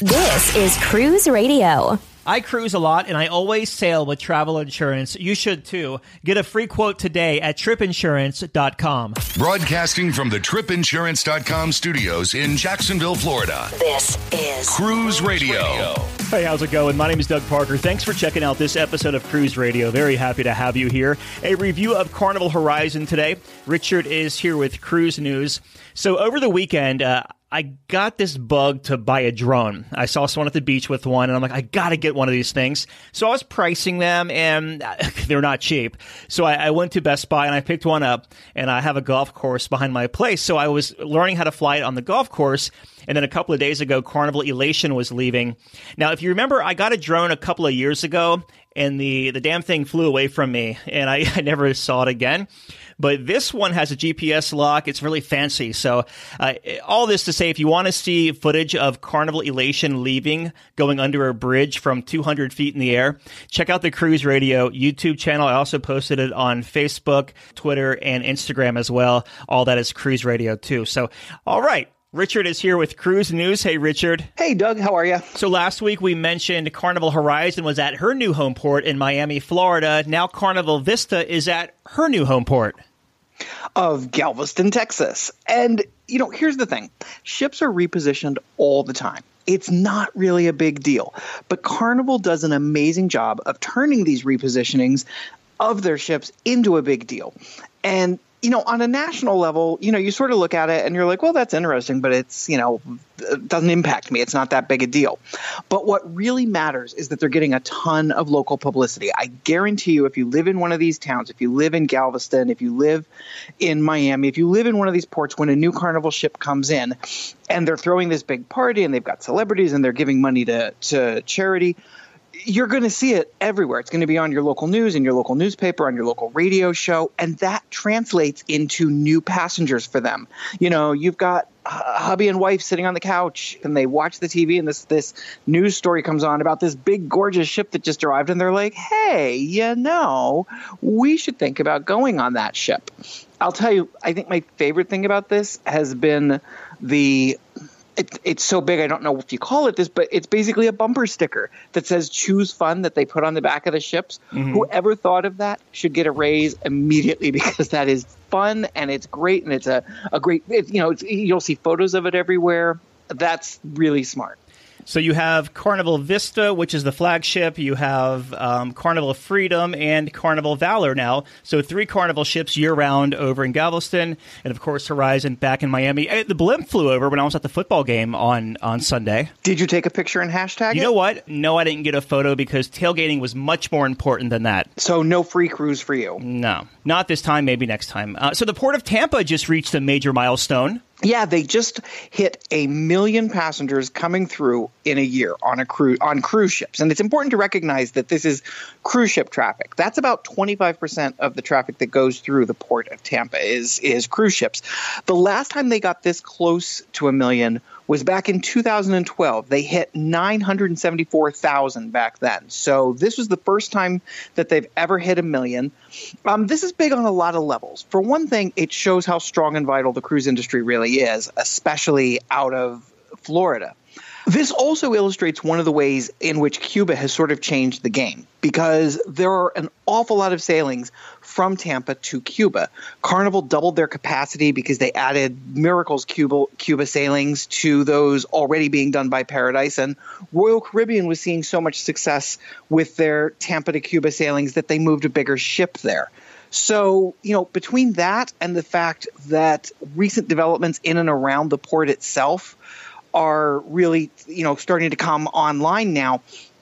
This is Cruise Radio. I cruise a lot and I always sail with travel insurance. You should too. Get a free quote today at tripinsurance.com. Broadcasting from the tripinsurance.com studios in Jacksonville, Florida. This is Cruise Radio. Hey, how's it going? My name is Doug Parker. Thanks for checking out this episode of Cruise Radio. Very happy to have you here. A review of Carnival Horizon today. Richard is here with Cruise News. So, over the weekend, uh, I got this bug to buy a drone. I saw someone at the beach with one, and I'm like, I gotta get one of these things. So I was pricing them, and they're not cheap. So I, I, went to Best Buy and I picked one up, and I have a golf course behind my place. So I was learning how to fly it on the golf course. And then a couple of days ago, Carnival Elation was leaving. Now, if you remember, I got a drone a couple of years ago, and the, the damn thing flew away from me, and I, I never saw it again. But this one has a GPS lock. It's really fancy. So, uh, all this to say, if you want to see footage of Carnival Elation leaving, going under a bridge from 200 feet in the air, check out the Cruise Radio YouTube channel. I also posted it on Facebook, Twitter, and Instagram as well. All that is Cruise Radio too. So, all right. Richard is here with Cruise News. Hey, Richard. Hey, Doug. How are you? So last week we mentioned Carnival Horizon was at her new home port in Miami, Florida. Now Carnival Vista is at her new home port of Galveston, Texas. And, you know, here's the thing ships are repositioned all the time. It's not really a big deal. But Carnival does an amazing job of turning these repositionings of their ships into a big deal. And you know, on a national level, you know, you sort of look at it and you're like, well, that's interesting, but it's, you know, it doesn't impact me. It's not that big a deal. But what really matters is that they're getting a ton of local publicity. I guarantee you, if you live in one of these towns, if you live in Galveston, if you live in Miami, if you live in one of these ports, when a new carnival ship comes in and they're throwing this big party and they've got celebrities and they're giving money to, to charity, you're going to see it everywhere. It's going to be on your local news, in your local newspaper, on your local radio show, and that translates into new passengers for them. You know, you've got hubby and wife sitting on the couch and they watch the TV and this this news story comes on about this big gorgeous ship that just arrived and they're like, "Hey, you know, we should think about going on that ship." I'll tell you, I think my favorite thing about this has been the it, it's so big I don't know if you call it this, but it's basically a bumper sticker that says "Choose Fun" that they put on the back of the ships. Mm-hmm. Whoever thought of that should get a raise immediately because that is fun and it's great and it's a a great. It, you know, you'll see photos of it everywhere. That's really smart. So you have Carnival Vista, which is the flagship. You have um, Carnival Freedom and Carnival Valor now. So three Carnival ships year round over in Galveston, and of course Horizon back in Miami. Eh, the blimp flew over when I was at the football game on on Sunday. Did you take a picture and hashtag? You it? know what? No, I didn't get a photo because tailgating was much more important than that. So no free cruise for you. No, not this time. Maybe next time. Uh, so the port of Tampa just reached a major milestone. Yeah, they just hit a million passengers coming through in a year on a cruise on cruise ships. And it's important to recognize that this is cruise ship traffic. That's about 25% of the traffic that goes through the port of Tampa is is cruise ships. The last time they got this close to a million was back in 2012. They hit 974,000 back then. So this was the first time that they've ever hit a million. Um, this is big on a lot of levels. For one thing, it shows how strong and vital the cruise industry really is, especially out of Florida. This also illustrates one of the ways in which Cuba has sort of changed the game because there are an awful lot of sailings from Tampa to Cuba. Carnival doubled their capacity because they added Miracle's Cuba, Cuba sailings to those already being done by Paradise. And Royal Caribbean was seeing so much success with their Tampa to Cuba sailings that they moved a bigger ship there. So, you know, between that and the fact that recent developments in and around the port itself are really you know starting to come online now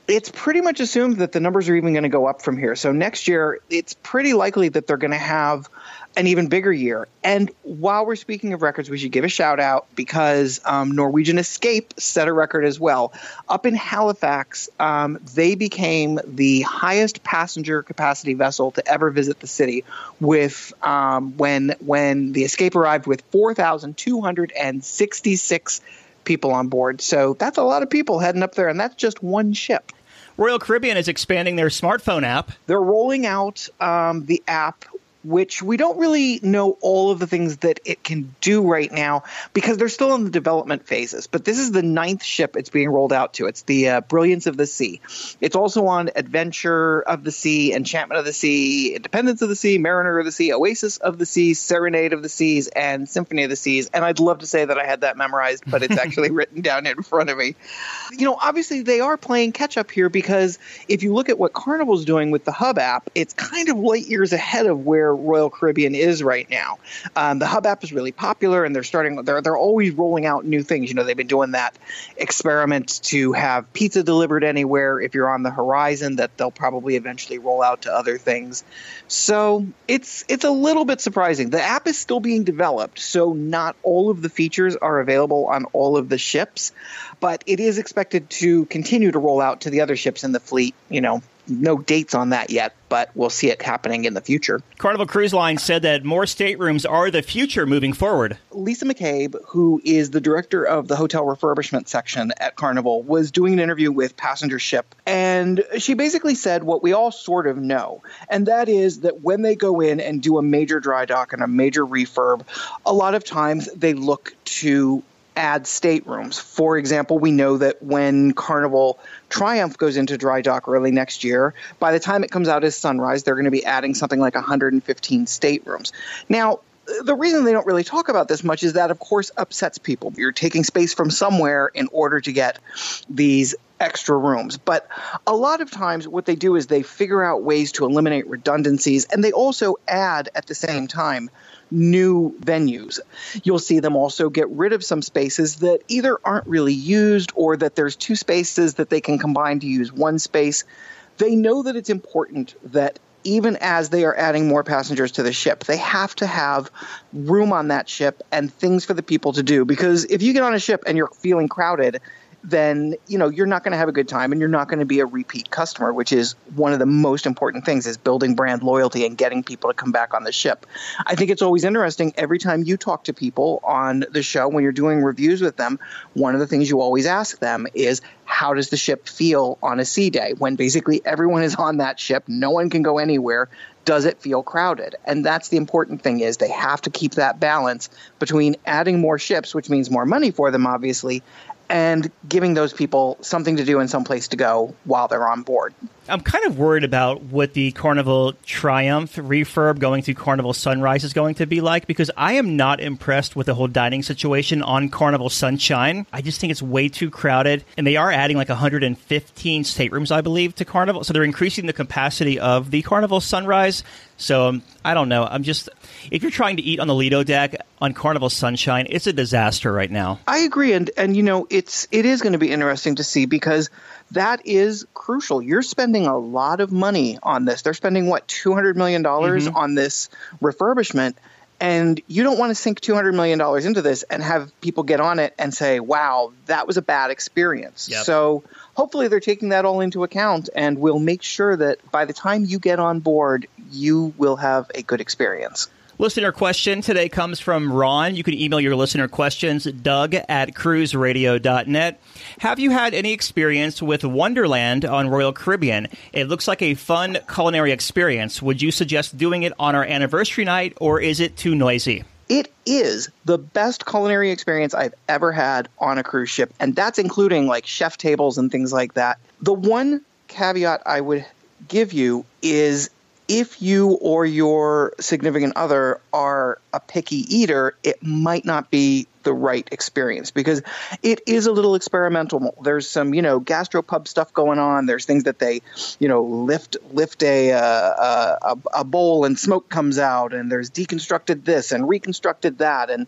it's pretty much assumed that the numbers are even going to go up from here. So next year it's pretty likely that they're going to have an even bigger year. And while we're speaking of records we should give a shout out because um, norwegian escape set a record as well. Up in halifax um, they became the highest passenger capacity vessel to ever visit the city with um, when when the escape arrived with 4266 people on board. So that's a lot of people heading up there, and that's just one ship. Royal Caribbean is expanding their smartphone app. They're rolling out um, the app which we don't really know all of the things that it can do right now because they're still in the development phases. But this is the ninth ship it's being rolled out to. It's the uh, Brilliance of the Sea. It's also on Adventure of the Sea, Enchantment of the Sea, Independence of the Sea, Mariner of the Sea, Oasis of the Seas, Serenade of the Seas, and Symphony of the Seas. And I'd love to say that I had that memorized, but it's actually written down in front of me. You know, obviously they are playing catch up here because if you look at what Carnival's doing with the Hub app, it's kind of light years ahead of where Royal Caribbean is right now. Um, the Hub app is really popular, and they're starting. They're they're always rolling out new things. You know, they've been doing that experiment to have pizza delivered anywhere if you're on the horizon. That they'll probably eventually roll out to other things. So it's it's a little bit surprising. The app is still being developed, so not all of the features are available on all of the ships, but it is expected to continue to roll out to the other ships in the fleet. You know, no dates on that yet, but we'll see it happening in the future. Carnival Cruise Line said that more staterooms are the future moving forward. Lisa McCabe, who is the director of the hotel refurbishment section at Carnival, was doing an interview with Passenger Ship, and she basically said what we all sort of know, and that is that when they go in and do a major dry dock and a major refurb, a lot of times they look to add staterooms. For example, we know that when Carnival Triumph goes into dry dock early next year, by the time it comes out as Sunrise, they're going to be adding something like 115 staterooms. Now, the reason they don't really talk about this much is that, of course, upsets people. You're taking space from somewhere in order to get these extra rooms. But a lot of times, what they do is they figure out ways to eliminate redundancies, and they also add at the same time new venues. You'll see them also get rid of some spaces that either aren't really used or that there's two spaces that they can combine to use one space. They know that it's important that even as they are adding more passengers to the ship, they have to have room on that ship and things for the people to do. Because if you get on a ship and you're feeling crowded, then you know you're not going to have a good time and you're not going to be a repeat customer which is one of the most important things is building brand loyalty and getting people to come back on the ship. I think it's always interesting every time you talk to people on the show when you're doing reviews with them one of the things you always ask them is how does the ship feel on a sea day? When basically everyone is on that ship no one can go anywhere does it feel crowded? And that's the important thing is they have to keep that balance between adding more ships which means more money for them obviously and giving those people something to do and some place to go while they're on board. I'm kind of worried about what the Carnival Triumph refurb going to Carnival Sunrise is going to be like because I am not impressed with the whole dining situation on Carnival Sunshine. I just think it's way too crowded, and they are adding like 115 staterooms, I believe, to Carnival. So they're increasing the capacity of the Carnival Sunrise. So um, I don't know. I'm just if you're trying to eat on the Lido deck on Carnival Sunshine, it's a disaster right now. I agree, and and you know it's it is going to be interesting to see because that is crucial. You're spending a lot of money on this. They're spending what two hundred million dollars mm-hmm. on this refurbishment, and you don't want to sink two hundred million dollars into this and have people get on it and say, "Wow, that was a bad experience." Yep. So hopefully they're taking that all into account, and we'll make sure that by the time you get on board, you will have a good experience. Listener question today comes from Ron. You can email your listener questions, doug at cruiseradio.net. Have you had any experience with Wonderland on Royal Caribbean? It looks like a fun culinary experience. Would you suggest doing it on our anniversary night, or is it too noisy? It is the best culinary experience I've ever had on a cruise ship, and that's including like chef tables and things like that. The one caveat I would give you is if you or your significant other are a picky eater, it might not be the right experience because it is a little experimental. There's some, you know, gastropub stuff going on. There's things that they, you know, lift lift a uh, a, a bowl and smoke comes out, and there's deconstructed this and reconstructed that, and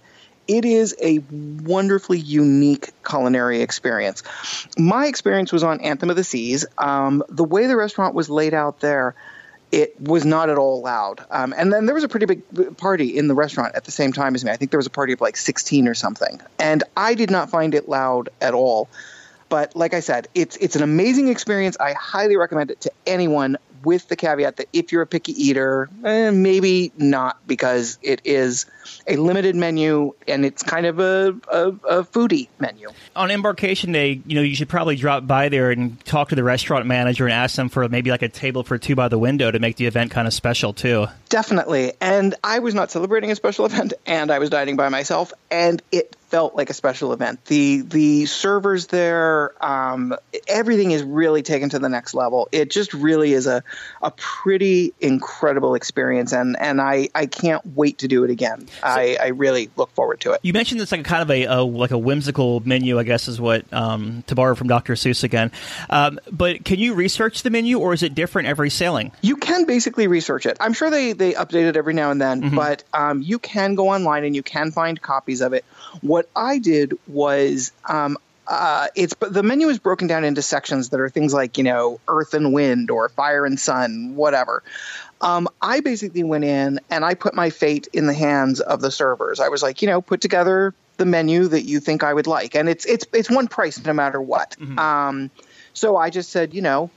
it is a wonderfully unique culinary experience. My experience was on Anthem of the Seas. Um, the way the restaurant was laid out there it was not at all loud. Um, and then there was a pretty big party in the restaurant at the same time as me. I think there was a party of like 16 or something. And I did not find it loud at all. But like I said, it's it's an amazing experience. I highly recommend it to anyone with the caveat that if you're a picky eater, eh, maybe not because it is a limited menu and it's kind of a, a, a, foodie menu. On embarkation day, you know, you should probably drop by there and talk to the restaurant manager and ask them for maybe like a table for two by the window to make the event kind of special too. Definitely. And I was not celebrating a special event and I was dining by myself and it felt like a special event. The the servers there, um, everything is really taken to the next level. It just really is a a pretty incredible experience and, and I, I can't wait to do it again. So, I, I really look forward to it. You mentioned it's like a kind of a, a like a whimsical menu, I guess is what um, to borrow from Dr. Seuss again. Um, but can you research the menu or is it different every sailing? You can basically research it. I'm sure they they update it every now and then, mm-hmm. but um, you can go online and you can find copies of it. What I did was um, uh, it's the menu is broken down into sections that are things like you know earth and wind or fire and sun, whatever. Um, I basically went in and I put my fate in the hands of the servers. I was like, you know, put together the menu that you think I would like, and it's it's it's one price no matter what. Mm-hmm. Um, so I just said, you know,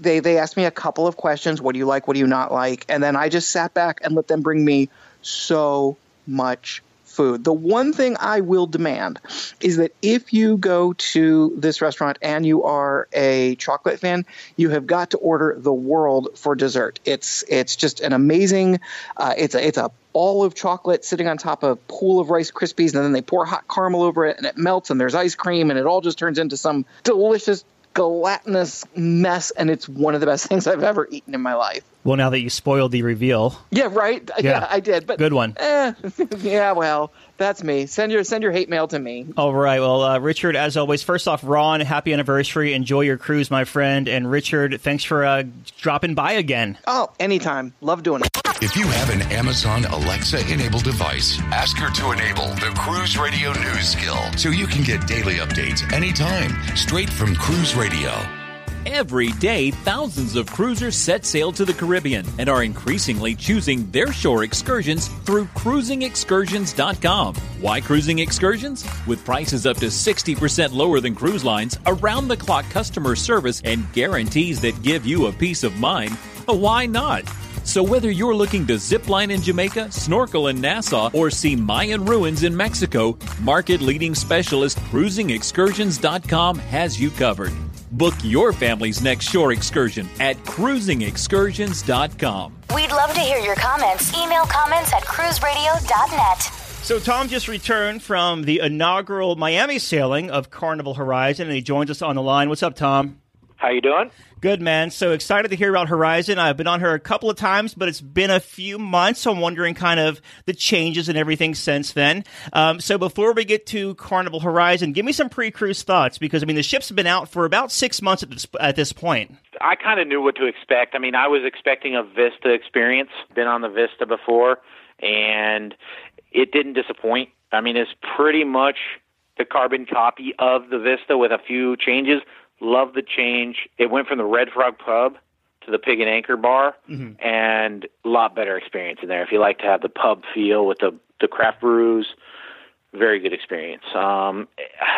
they they asked me a couple of questions. What do you like? What do you not like? And then I just sat back and let them bring me so much food. The one thing I will demand is that if you go to this restaurant and you are a chocolate fan, you have got to order the world for dessert. It's it's just an amazing. Uh, it's a it's a ball of chocolate sitting on top of a pool of Rice Krispies, and then they pour hot caramel over it, and it melts, and there's ice cream, and it all just turns into some delicious gelatinous mess, and it's one of the best things I've ever eaten in my life. Well, now that you spoiled the reveal. Yeah, right. Yeah, yeah I did. But good one. Eh, yeah, well, that's me. Send your send your hate mail to me. All right. Well, uh, Richard, as always, first off, Ron, happy anniversary. Enjoy your cruise, my friend. And Richard, thanks for uh, dropping by again. Oh, anytime. Love doing it. If you have an Amazon Alexa enabled device, ask her to enable the Cruise Radio News skill so you can get daily updates anytime, straight from Cruise Radio. Every day, thousands of cruisers set sail to the Caribbean and are increasingly choosing their shore excursions through cruisingexcursions.com. Why cruising excursions? With prices up to 60% lower than cruise lines, around the clock customer service, and guarantees that give you a peace of mind, why not? So whether you're looking to zip line in Jamaica, snorkel in Nassau, or see Mayan ruins in Mexico, market leading specialist cruisingexcursions.com has you covered. Book your family's next shore excursion at cruisingexcursions.com. We'd love to hear your comments. Email comments at cruiseradio.net. So Tom just returned from the inaugural Miami sailing of Carnival Horizon, and he joins us on the line. What's up, Tom? How you doing? Good, man. So excited to hear about Horizon. I've been on her a couple of times, but it's been a few months. So I'm wondering kind of the changes and everything since then. Um, so before we get to Carnival Horizon, give me some pre-cruise thoughts because I mean the ship's been out for about six months at this, at this point. I kind of knew what to expect. I mean, I was expecting a Vista experience. Been on the Vista before, and it didn't disappoint. I mean, it's pretty much the carbon copy of the Vista with a few changes Love the change. It went from the Red Frog Pub to the Pig and Anchor Bar, mm-hmm. and a lot better experience in there. If you like to have the pub feel with the the craft brews, very good experience. Um,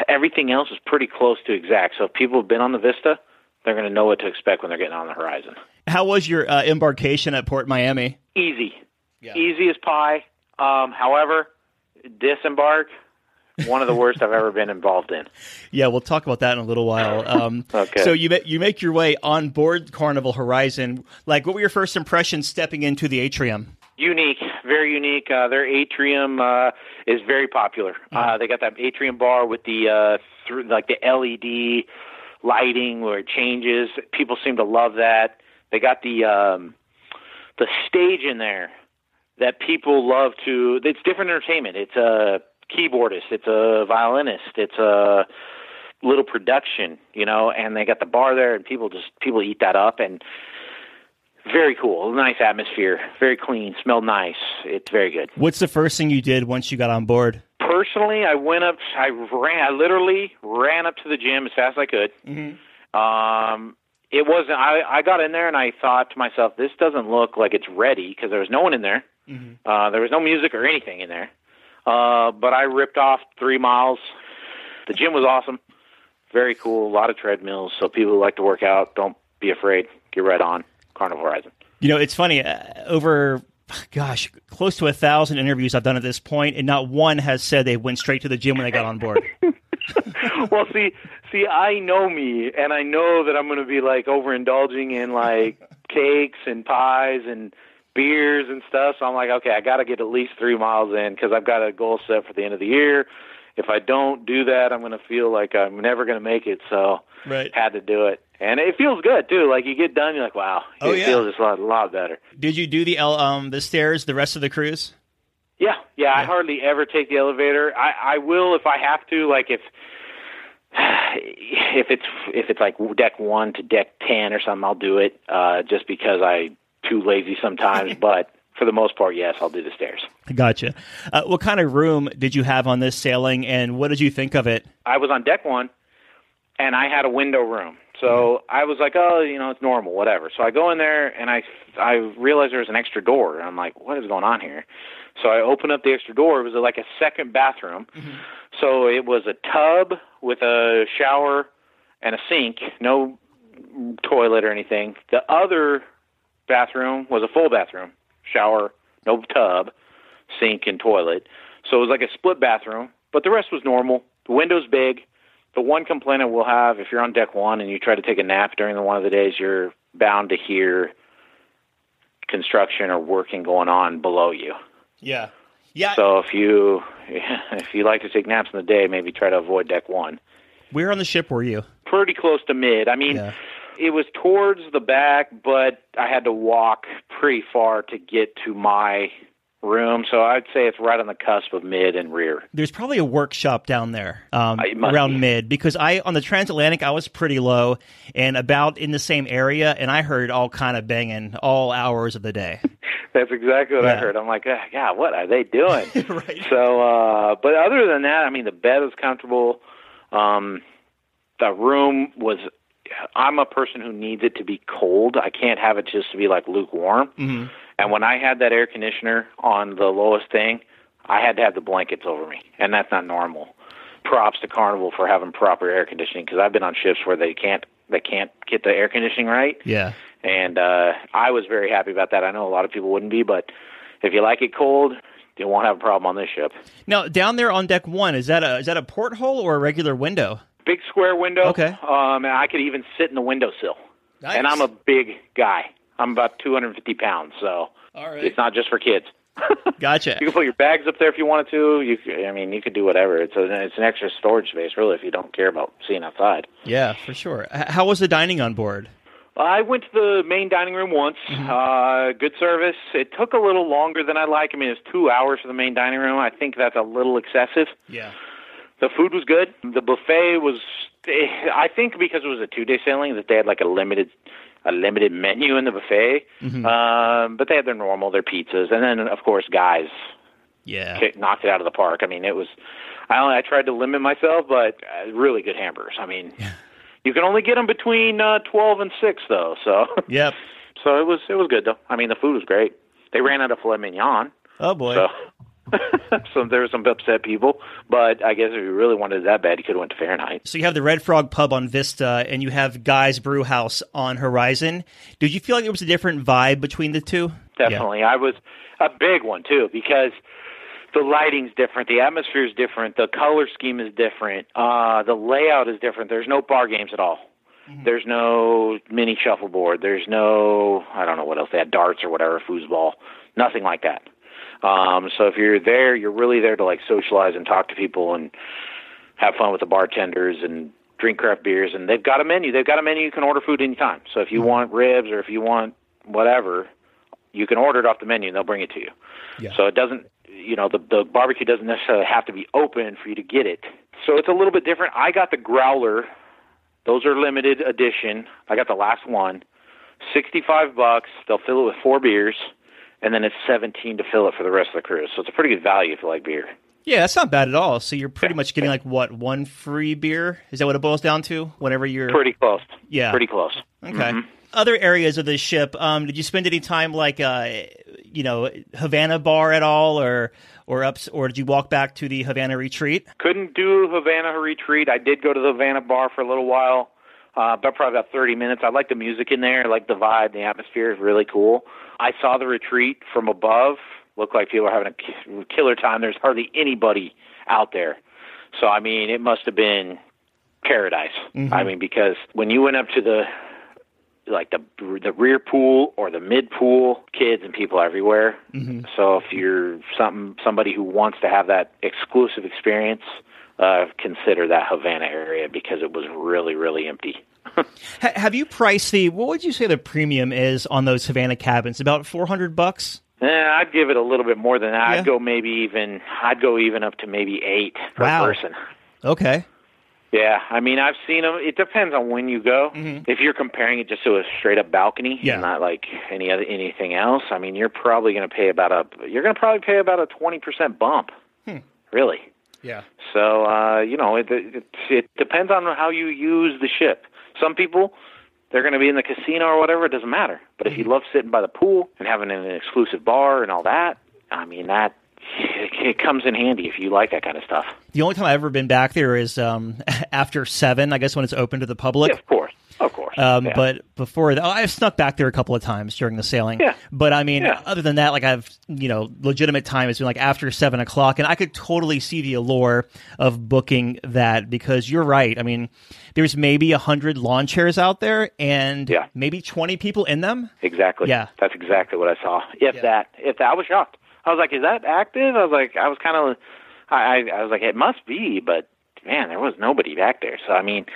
everything else is pretty close to exact. So if people have been on the Vista, they're going to know what to expect when they're getting on the Horizon. How was your uh, embarkation at Port Miami? Easy, yeah. easy as pie. Um, however, disembark one of the worst I've ever been involved in. Yeah, we'll talk about that in a little while. Um, okay. So you you make your way on board Carnival Horizon. Like, what were your first impressions stepping into the atrium? Unique, very unique. Uh, their atrium uh, is very popular. Uh, mm-hmm. they got that atrium bar with the uh, like the LED lighting where it changes. People seem to love that. They got the um, the stage in there that people love to. It's different entertainment. It's a keyboardist, it's a violinist, it's a little production, you know, and they got the bar there and people just people eat that up and very cool, nice atmosphere, very clean, smelled nice. It's very good. What's the first thing you did once you got on board? Personally, I went up. I ran. I literally ran up to the gym as fast as I could. Mm-hmm. Um, it wasn't. I I got in there and I thought to myself, this doesn't look like it's ready because there was no one in there. Mm-hmm. Uh, there was no music or anything in there. Uh, but I ripped off three miles. The gym was awesome, very cool. A lot of treadmills, so people who like to work out, don't be afraid. Get right on Carnival Horizon. You know, it's funny. Uh, over gosh, close to a thousand interviews I've done at this point, and not one has said they went straight to the gym when they got on board. well, see, see, I know me, and I know that I'm going to be like overindulging in like cakes and pies and beers and stuff. So I'm like, okay, I got to get at least three miles in because I've got a goal set for the end of the year. If I don't do that, I'm going to feel like I'm never going to make it. So Right. had to do it, and it feels good too. Like you get done, you're like, wow, Oh, it yeah. feels just a lot, a lot better. Did you do the um the stairs the rest of the cruise? Yeah, yeah, I hardly ever take the elevator. I I will if I have to. Like if if it's if it's like deck one to deck ten or something, I'll do it. Uh, just because I too lazy sometimes. but for the most part, yes, I'll do the stairs. Gotcha. Uh, what kind of room did you have on this sailing, and what did you think of it? I was on deck one, and I had a window room. So I was like, oh, you know, it's normal, whatever. So I go in there, and I I realize there's an extra door, and I'm like, what is going on here? So I open up the extra door. It was like a second bathroom. So it was a tub with a shower and a sink, no toilet or anything. The other bathroom was a full bathroom, shower, no tub, sink, and toilet. So it was like a split bathroom, but the rest was normal. The window's big. The one complaint I will have if you're on deck one and you try to take a nap during the one of the days, you're bound to hear construction or working going on below you. Yeah. Yeah. So if you if you like to take naps in the day, maybe try to avoid deck one. Where on the ship were you? Pretty close to mid. I mean, Yeah. It was towards the back, but I had to walk pretty far to get to my room. So I'd say it's right on the cusp of mid and rear. There's probably a workshop down there um, around be. mid because I on the transatlantic I was pretty low and about in the same area, and I heard all kind of banging all hours of the day. That's exactly what I heard. I'm like, "Ah, God, what are they doing? Right. So, uh, but other than that, I mean, the bed was comfortable. Um, the room was. I'm a person who needs it to be cold. I can't have it just to be like lukewarm. Mm-hmm. And when I had that air conditioner on the lowest thing, I had to have the blankets over me, and that's not normal. Props to Carnival for having proper air conditioning because I've been on ships where they can't they can't get the air conditioning right Yeah. and uh, I was very happy about that. I know a lot of people wouldn't be, but if you like it cold, you won't have a problem on this ship. Now down there on deck one is that a is that a porthole or a regular window? Big square window. Okay. Um, and I could even sit in the windowsill. Nice. And I'm a big guy. I'm about 250 pounds, so All right. it's not just for kids. Gotcha. You can put your bags up there if you wanted to. You, I mean, you could do whatever. It's a, it's an extra storage space, really, if you don't care about seeing outside. Yeah, for sure. How was the dining on board? I went to the main dining room once. Uh, good service. It took a little longer than I like. I mean, it's two hours for the main dining room. I think that's a little excessive. Yeah. The food was good. The buffet was. I think because it was a two-day sailing that they had like a limited, a limited menu in the buffet. Um, but they had their normal, their pizzas, and then of course, guys Yeah. kick- knocked it out of the park. I mean, it was. I only I tried to limit myself, but uh, really good hamburgers. I mean, you can only get them between uh, twelve and six though. So Yep. so it was it was good though. I mean, the food was great. They ran out of filet mignon, Oh boy. so. so there were some upset people, but I guess if you really wanted it that bad, you could have went to Fahrenheit. So you have the Red Frog Pub on Vista, and you have Guy's Brew House on Horizon. Did you feel like there was a different vibe between the two? Definitely. I was a big one too because the lighting's different, the atmosphere is different, the color scheme is different, uh, the layout is different. There's no bar games at all. There's no mini shuffleboard. There's no I don't know what else they had darts or whatever foosball. Nothing like that. Um, so if you're there, you're really there to like socialize and talk to people and have fun with the bartenders and drink craft beers. And they've got a menu. They've got a menu. You can order food anytime. So if you want ribs or if you want whatever, you can order it off the menu and they'll bring it to you. Yeah. So it doesn't, you know, the the barbecue doesn't necessarily have to be open for you to get it. So it's a little bit different. I got the growler. Those are limited edition. I got the last one. 65 bucks. They'll fill it with four beers and then it's 17 to fill it for the rest of the cruise. So it's a pretty good value if you like beer. Yeah, that's not bad at all. So you're pretty much getting like what one free beer? Is that what it boils down to? Whenever you're Pretty close. Yeah. Pretty close. okay. Other areas of the ship. Um, did you spend any time like uh, you know, Havana Bar at all, or or ups, or did you walk back to the Havana Retreat? Couldn't do Havana Retreat. I did go to the Havana Bar for a little while, uh, but probably about 30 minutes. I like the music in there. I like the vibe. The atmosphere is really cool. I saw the retreat from above. Looked like people were having a killer time. There's hardly anybody out there. So, I mean, it must have been paradise. I mean, because when you went up to the like the the rear pool or the mid pool, kids and people everywhere. Mm-hmm. So if you're something somebody who wants to have that exclusive experience, uh, consider that Havana area because it was really really empty. have you priced the what would you say the premium is on those Havana cabins? About four hundred bucks. Eh, I'd give it a little bit more than that. Yeah. I'd go maybe even. I'd go even up to maybe eight per wow. person. Okay. Yeah, I mean, I've seen them. It depends on when you go. Mm-hmm. If you're comparing it just to a straight up balcony, yeah. not like any other anything else, I mean, you're probably going to pay about a you're going to probably pay about a twenty percent bump. Hmm. Really? Yeah. So uh, you know, it, it it depends on how you use the ship. Some people they're going to be in the casino or whatever. It doesn't matter. But if you mm-hmm. love sitting by the pool and having an exclusive bar and all that, I mean that it comes in handy if you like that kind of stuff. The only time I've ever been back there is um, after seven, I guess, when it's open to the public. Yeah, of course. Course. Um, yeah. But before that, oh, I've snuck back there a couple of times during the sailing. Yeah. But I mean, yeah. other than that, like I've, you know, legitimate time has been like after seven o'clock. And I could totally see the allure of booking that because you're right. I mean, there's maybe a hundred lawn chairs out there and yeah. maybe 20 people in them. Exactly. Yeah. That's exactly what I saw. If yeah. that, if that, I was shocked. I was like, is that active? I was like, I was kind of, I, I was like, it must be, but man, there was nobody back there. So I mean,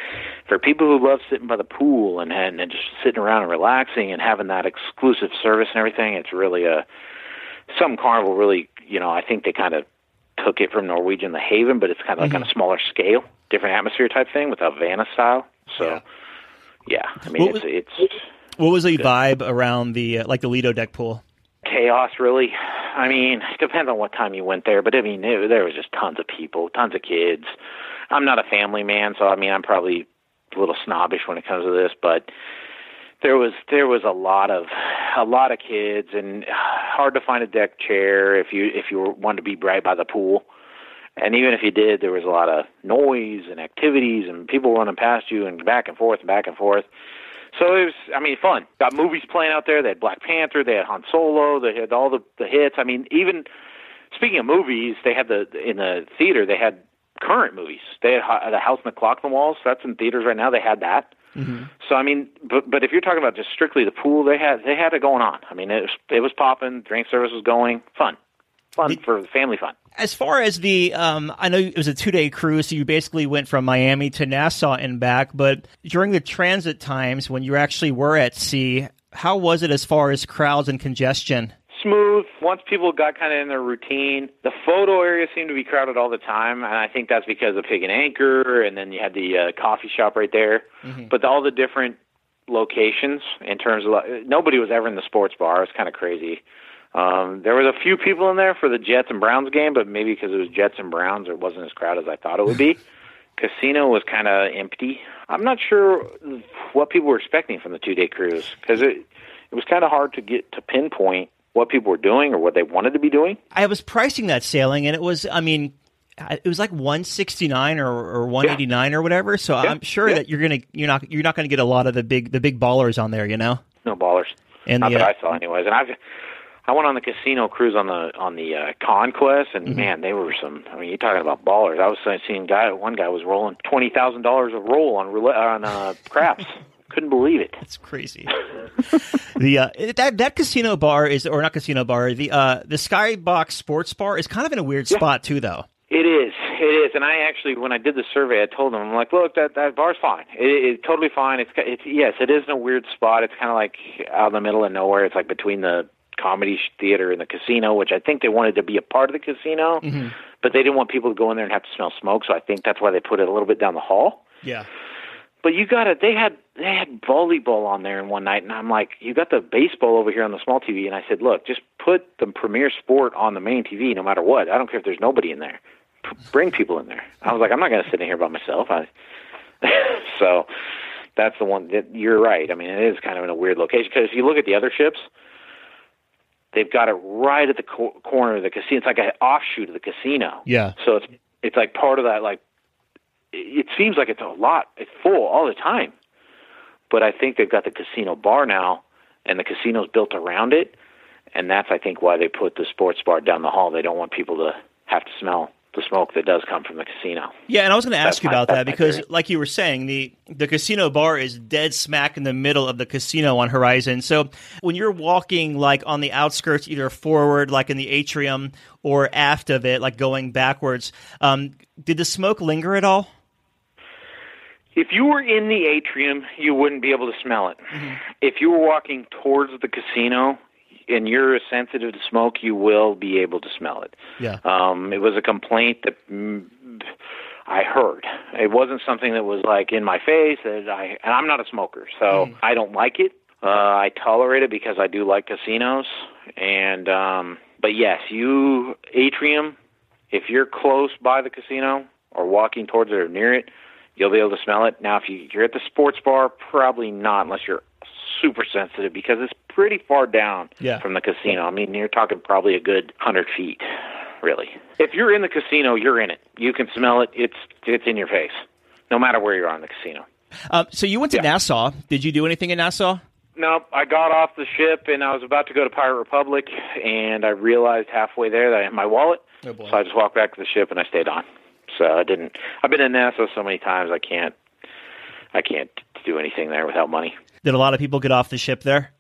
for people who love sitting by the pool and and, and just sitting around and relaxing and having that exclusive service and everything, it's really a some Carnival really, you know, I think they kind of took it from Norwegian the Haven, but it's kind of like mm-hmm. on a smaller scale, different atmosphere type thing with Havana style. So yeah, yeah I mean, what it's was, it's. What was the good. vibe around the uh, like the Lido deck pool? Chaos, really. I mean, it depends on what time you went there, but I mean, it, there was just tons of people, tons of kids. I'm not a family man, so I mean, I'm probably a little snobbish when it comes to this, but there was there was a lot of a lot of kids and uh, hard to find a deck chair if you if you wanted to be right by the pool. And even if you did, there was a lot of noise and activities and people running past you and back and forth and back and forth. So it was, I mean, fun. Got movies playing out there. They had Black Panther. They had Han Solo. They had all the the hits. I mean, even speaking of movies, they had the in the theater. They had current movies. They had the House on the Clock on the Walls. That's in theaters right now. They had that. Mm-hmm. So I mean, but but if you're talking about just strictly the pool, they had they had it going on. I mean, it was it was popping. Drink service was going. Fun, fun the, for family fun. As far as the, um, I know it was a two day cruise, so you basically went from Miami to Nassau and back. But during the transit times when you actually were at sea, how was it as far as crowds and congestion? smooth. Once people got kind of in their routine, the photo area seemed to be crowded all the time, and I think that's because of Pig and Anchor, and then you had the uh, coffee shop right there. Mm-hmm. But all the different locations in terms of nobody was ever in the sports bar. It's kind of crazy. Um, there was a few people in there for the Jets and Browns game, but maybe because it was Jets and Browns, it wasn't as crowded as I thought it would be. Casino was kind of empty. I'm not sure what people were expecting from the two day cruise because it it was kind of hard to get to pinpoint what people were doing or what they wanted to be doing. I was pricing that sailing, and it was, I mean, it was like 169 or, or 189 yeah. or whatever. So yeah. I'm sure yeah. that you're gonna you're not you're not gonna get a lot of the big the big ballers on there, you know. No ballers. And not the, that uh, I saw, anyways. And I've I went on the casino cruise on the on the uh, Conquest, and mm-hmm. man, they were some. I mean, you're talking about ballers. I was seeing guy. One guy was rolling twenty thousand dollars a roll on roulette on uh, craps. couldn't believe it. It's crazy. the uh, that that casino bar is or not casino bar. The uh, the Skybox Sports Bar is kind of in a weird yeah. spot too, though. It is. It is. And I actually, when I did the survey, I told them, I'm like, look, that that bar's fine. It, it's totally fine. It's, it's yes, it is in a weird spot. It's kind of like out in the middle of nowhere. It's like between the comedy theater and the casino, which I think they wanted to be a part of the casino, mm-hmm. but they didn't want people to go in there and have to smell smoke. So I think that's why they put it a little bit down the hall. Yeah. But you got it. They had they had volleyball on there in one night, and I'm like, you got the baseball over here on the small TV, and I said, look, just put the premier sport on the main TV, no matter what. I don't care if there's nobody in there. P- bring people in there. I was like, I'm not going to sit in here by myself. I so that's the one that you're right. I mean, it is kind of in a weird location because if you look at the other ships, they've got it right at the co- corner of the casino. It's like an offshoot of the casino. Yeah. So it's it's like part of that like it seems like it's a lot. It's full all the time. But I think they've got the casino bar now, and the casino's built around it, and that's I think why they put the sports bar down the hall. They don't want people to have to smell the smoke that does come from the casino. Yeah, and I was going to ask That's you my- about that because, like you were saying, the the casino bar is dead smack in the middle of the casino on Horizon. So when you're walking like on the outskirts, either forward, like in the atrium, or aft of it, like going backwards, um, did the smoke linger at all? If you were in the atrium, you wouldn't be able to smell it. If you were walking towards the casino and you're sensitive to smoke, you will be able to smell it. Yeah. Um, it was a complaint that mm, I heard. It wasn't something that was like in my face. That I and I'm not a smoker, so I don't like it. Uh, I tolerate it because I do like casinos. And um, but yes, you atrium. If you're close by the casino or walking towards it or near it, you'll be able to smell it. Now, if you, you're at the sports bar, probably not unless you're super sensitive because it's pretty far down Yeah. from the casino. I mean, you're talking probably a good hundred feet, really. If you're in the casino, you're in it. You can smell it. It's it's in your face, no matter where you are in the casino. Um, so you went to Yeah. Nassau. Did you do anything in Nassau? No, I got off the ship and I was about to go to Pirate Republic, and I realized halfway there that I had my wallet. Oh. So I just walked back to the ship and I stayed on. So I didn't. I've been in Nassau so many times I can't. I can't do anything there without money. Did a lot of people get off the ship there?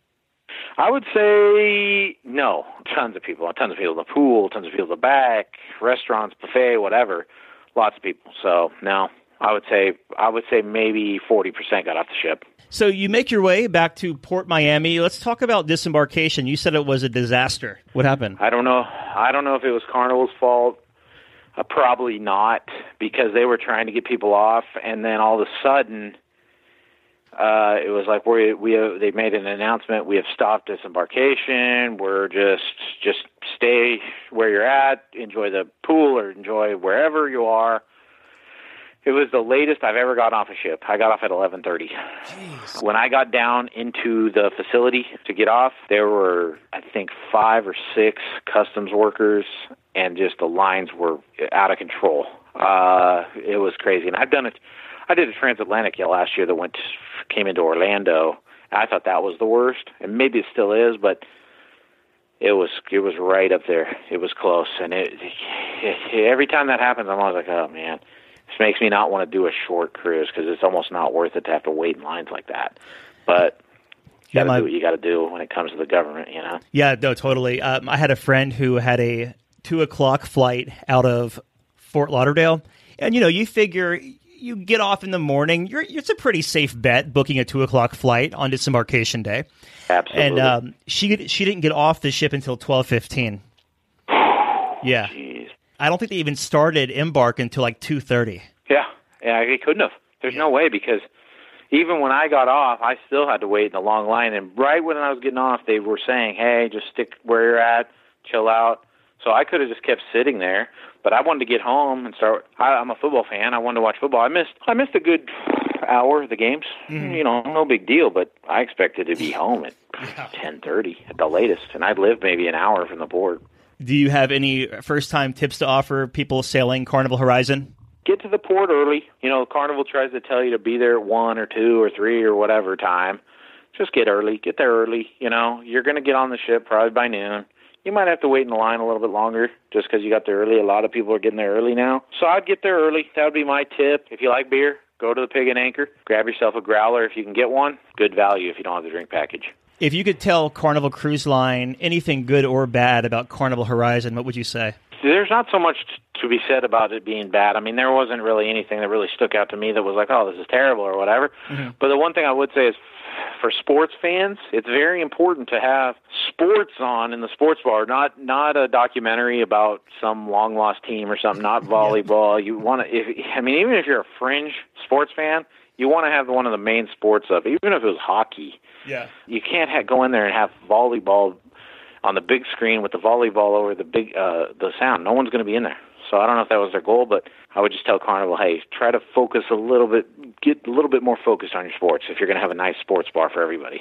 I would say no. Tons of people. Tons of people in the pool. Tons of people in the back. Restaurants, buffet, whatever. Lots of people. So no. I would say I would say maybe forty percent got off the ship. So you make your way back to Port Miami. Let's talk about disembarkation. You said it was a disaster. What happened? I don't know. I don't know if it was Carnival's fault. Uh, probably not, because they were trying to get people off, and then all of a sudden, uh, it was like we we have, they made an announcement. We have stopped disembarkation. We're just just stay where you're at. Enjoy the pool or enjoy wherever you are. It was the latest I've ever gotten off a ship. I got off at 11:30. When I got down into the facility to get off, there were I think 5 or 6 customs workers and just the lines were out of control. Uh it was crazy. And I've done it I did a transatlantic last year that went came into Orlando. I thought that was the worst, and maybe it still is, but it was it was right up there. It was close, and it, every time that happens, I'm always like, oh man, this makes me not want to do a short cruise because it's almost not worth it to have to wait in lines like that. But you Yeah, got to my- do what you got to do when it comes to the government, you know. Yeah, no, totally. Um, I had a friend who had a two o'clock flight out of Fort Lauderdale, and you know, you figure you get off in the morning. You're it's a pretty safe bet booking a two o'clock flight on disembarkation day. Absolutely. And um, she she didn't get off the ship until twelve fifteen. Yeah, Jeez. I don't think they even started embark until like two thirty. Yeah, yeah, he couldn't have. There's no way because even when I got off, I still had to wait in the long line. And right when I was getting off, they were saying, "Hey, just stick where you're at, chill out." So I could have just kept sitting there, but I wanted to get home and start. I, I'm a football fan. I wanted to watch football. I missed. I missed a good hour of the games. Mm-hmm. You know, no big deal. But I expected to be home at ten thirty at the latest, and I'd live maybe an hour from the port. Do you have any first time tips to offer people sailing Carnival Horizon? get to the port early. You know, Carnival tries to tell you to be there at one or two or three or whatever time. Just get early. Get there early. You know, you're going to get on the ship probably by noon. You might have to wait in the line a little bit longer just because you got there early. A lot of people are getting there early now. So I'd get there early. That would be my tip. If you like beer, go to the Pig and Anchor. Grab yourself a growler if you can get one. Good value if you don't have the drink package. If you could tell Carnival Cruise Line anything good or bad about Carnival Horizon, what would you say? there's not so much to be said about it being bad. I mean, there wasn't really anything that really stuck out to me that was like, oh, this is terrible or whatever. Mm-hmm. But the one thing I would say is for sports fans, it's very important to have sports on in the sports bar, not not a documentary about some long lost team or something, not volleyball. You want to if I mean even if you're a fringe sports fan, you want to have one of the main sports of even if it was hockey. Yeah. You can't ha- go in there and have volleyball on the big screen with the volleyball over the big uh the sound. No one's going to be in there. So I don't know if that was their goal, but I would just tell Carnival, hey, try to focus a little bit, get a little bit more focused on your sports if you're going to have a nice sports bar for everybody.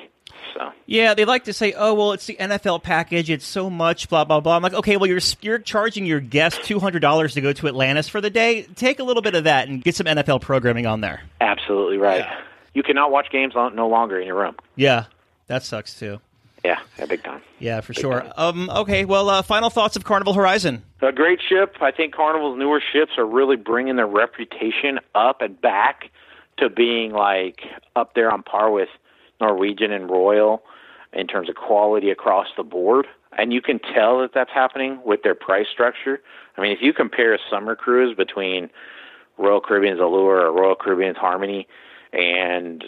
So Yeah, they like to say, "Oh, well, it's the NFL package. It's so much, blah blah blah." I'm like, okay, well, you're you're charging your guests two hundred dollars to go to Atlantis for the day. Take a little bit of that and get some NFL programming on there. absolutely right. You cannot watch games no longer in your room. Yeah, that sucks too. Yeah, yeah, big time. Yeah, for sure. Um, okay, well, uh, final thoughts of Carnival Horizon. A great ship. I think Carnival's newer ships are really bringing their reputation up and back to being like up there on par with Norwegian and Royal in terms of quality across the board. And you can tell that that's happening with their price structure. I mean, if you compare a summer cruise between Royal Caribbean's Allure or Royal Caribbean's Harmony and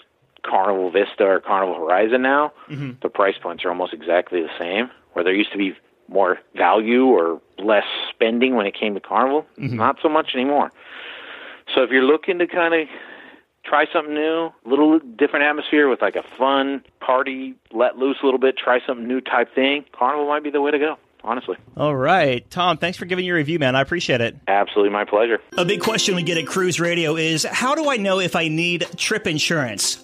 Carnival Vista or Carnival Horizon now, mm-hmm. the price points are almost exactly the same. Where there used to be more value or less spending when it came to Carnival, mm-hmm. not so much anymore. So if you're looking to kind of try something new, a little different atmosphere with like a fun party, let loose a little bit, try something new type thing, Carnival might be the way to go honestly. All right. Tom, thanks for giving your review, man. I appreciate it. Absolutely my pleasure. A big question we get at Cruise Radio is how do I know if I need trip insurance?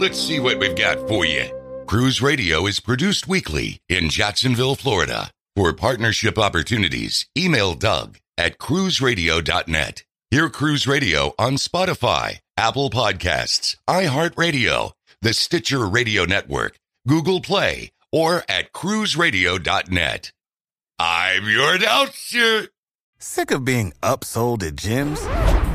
Let's see what we've got for you. Cruise Radio is produced weekly in Jacksonville, Florida. For partnership opportunities, email Doug at cruiseradio.net. Hear Cruise Radio on Spotify, Apple Podcasts, iHeartRadio, the Stitcher Radio Network, Google Play, or at cruiseradio.net. I'm your announcer. Sick of being upsold at gyms?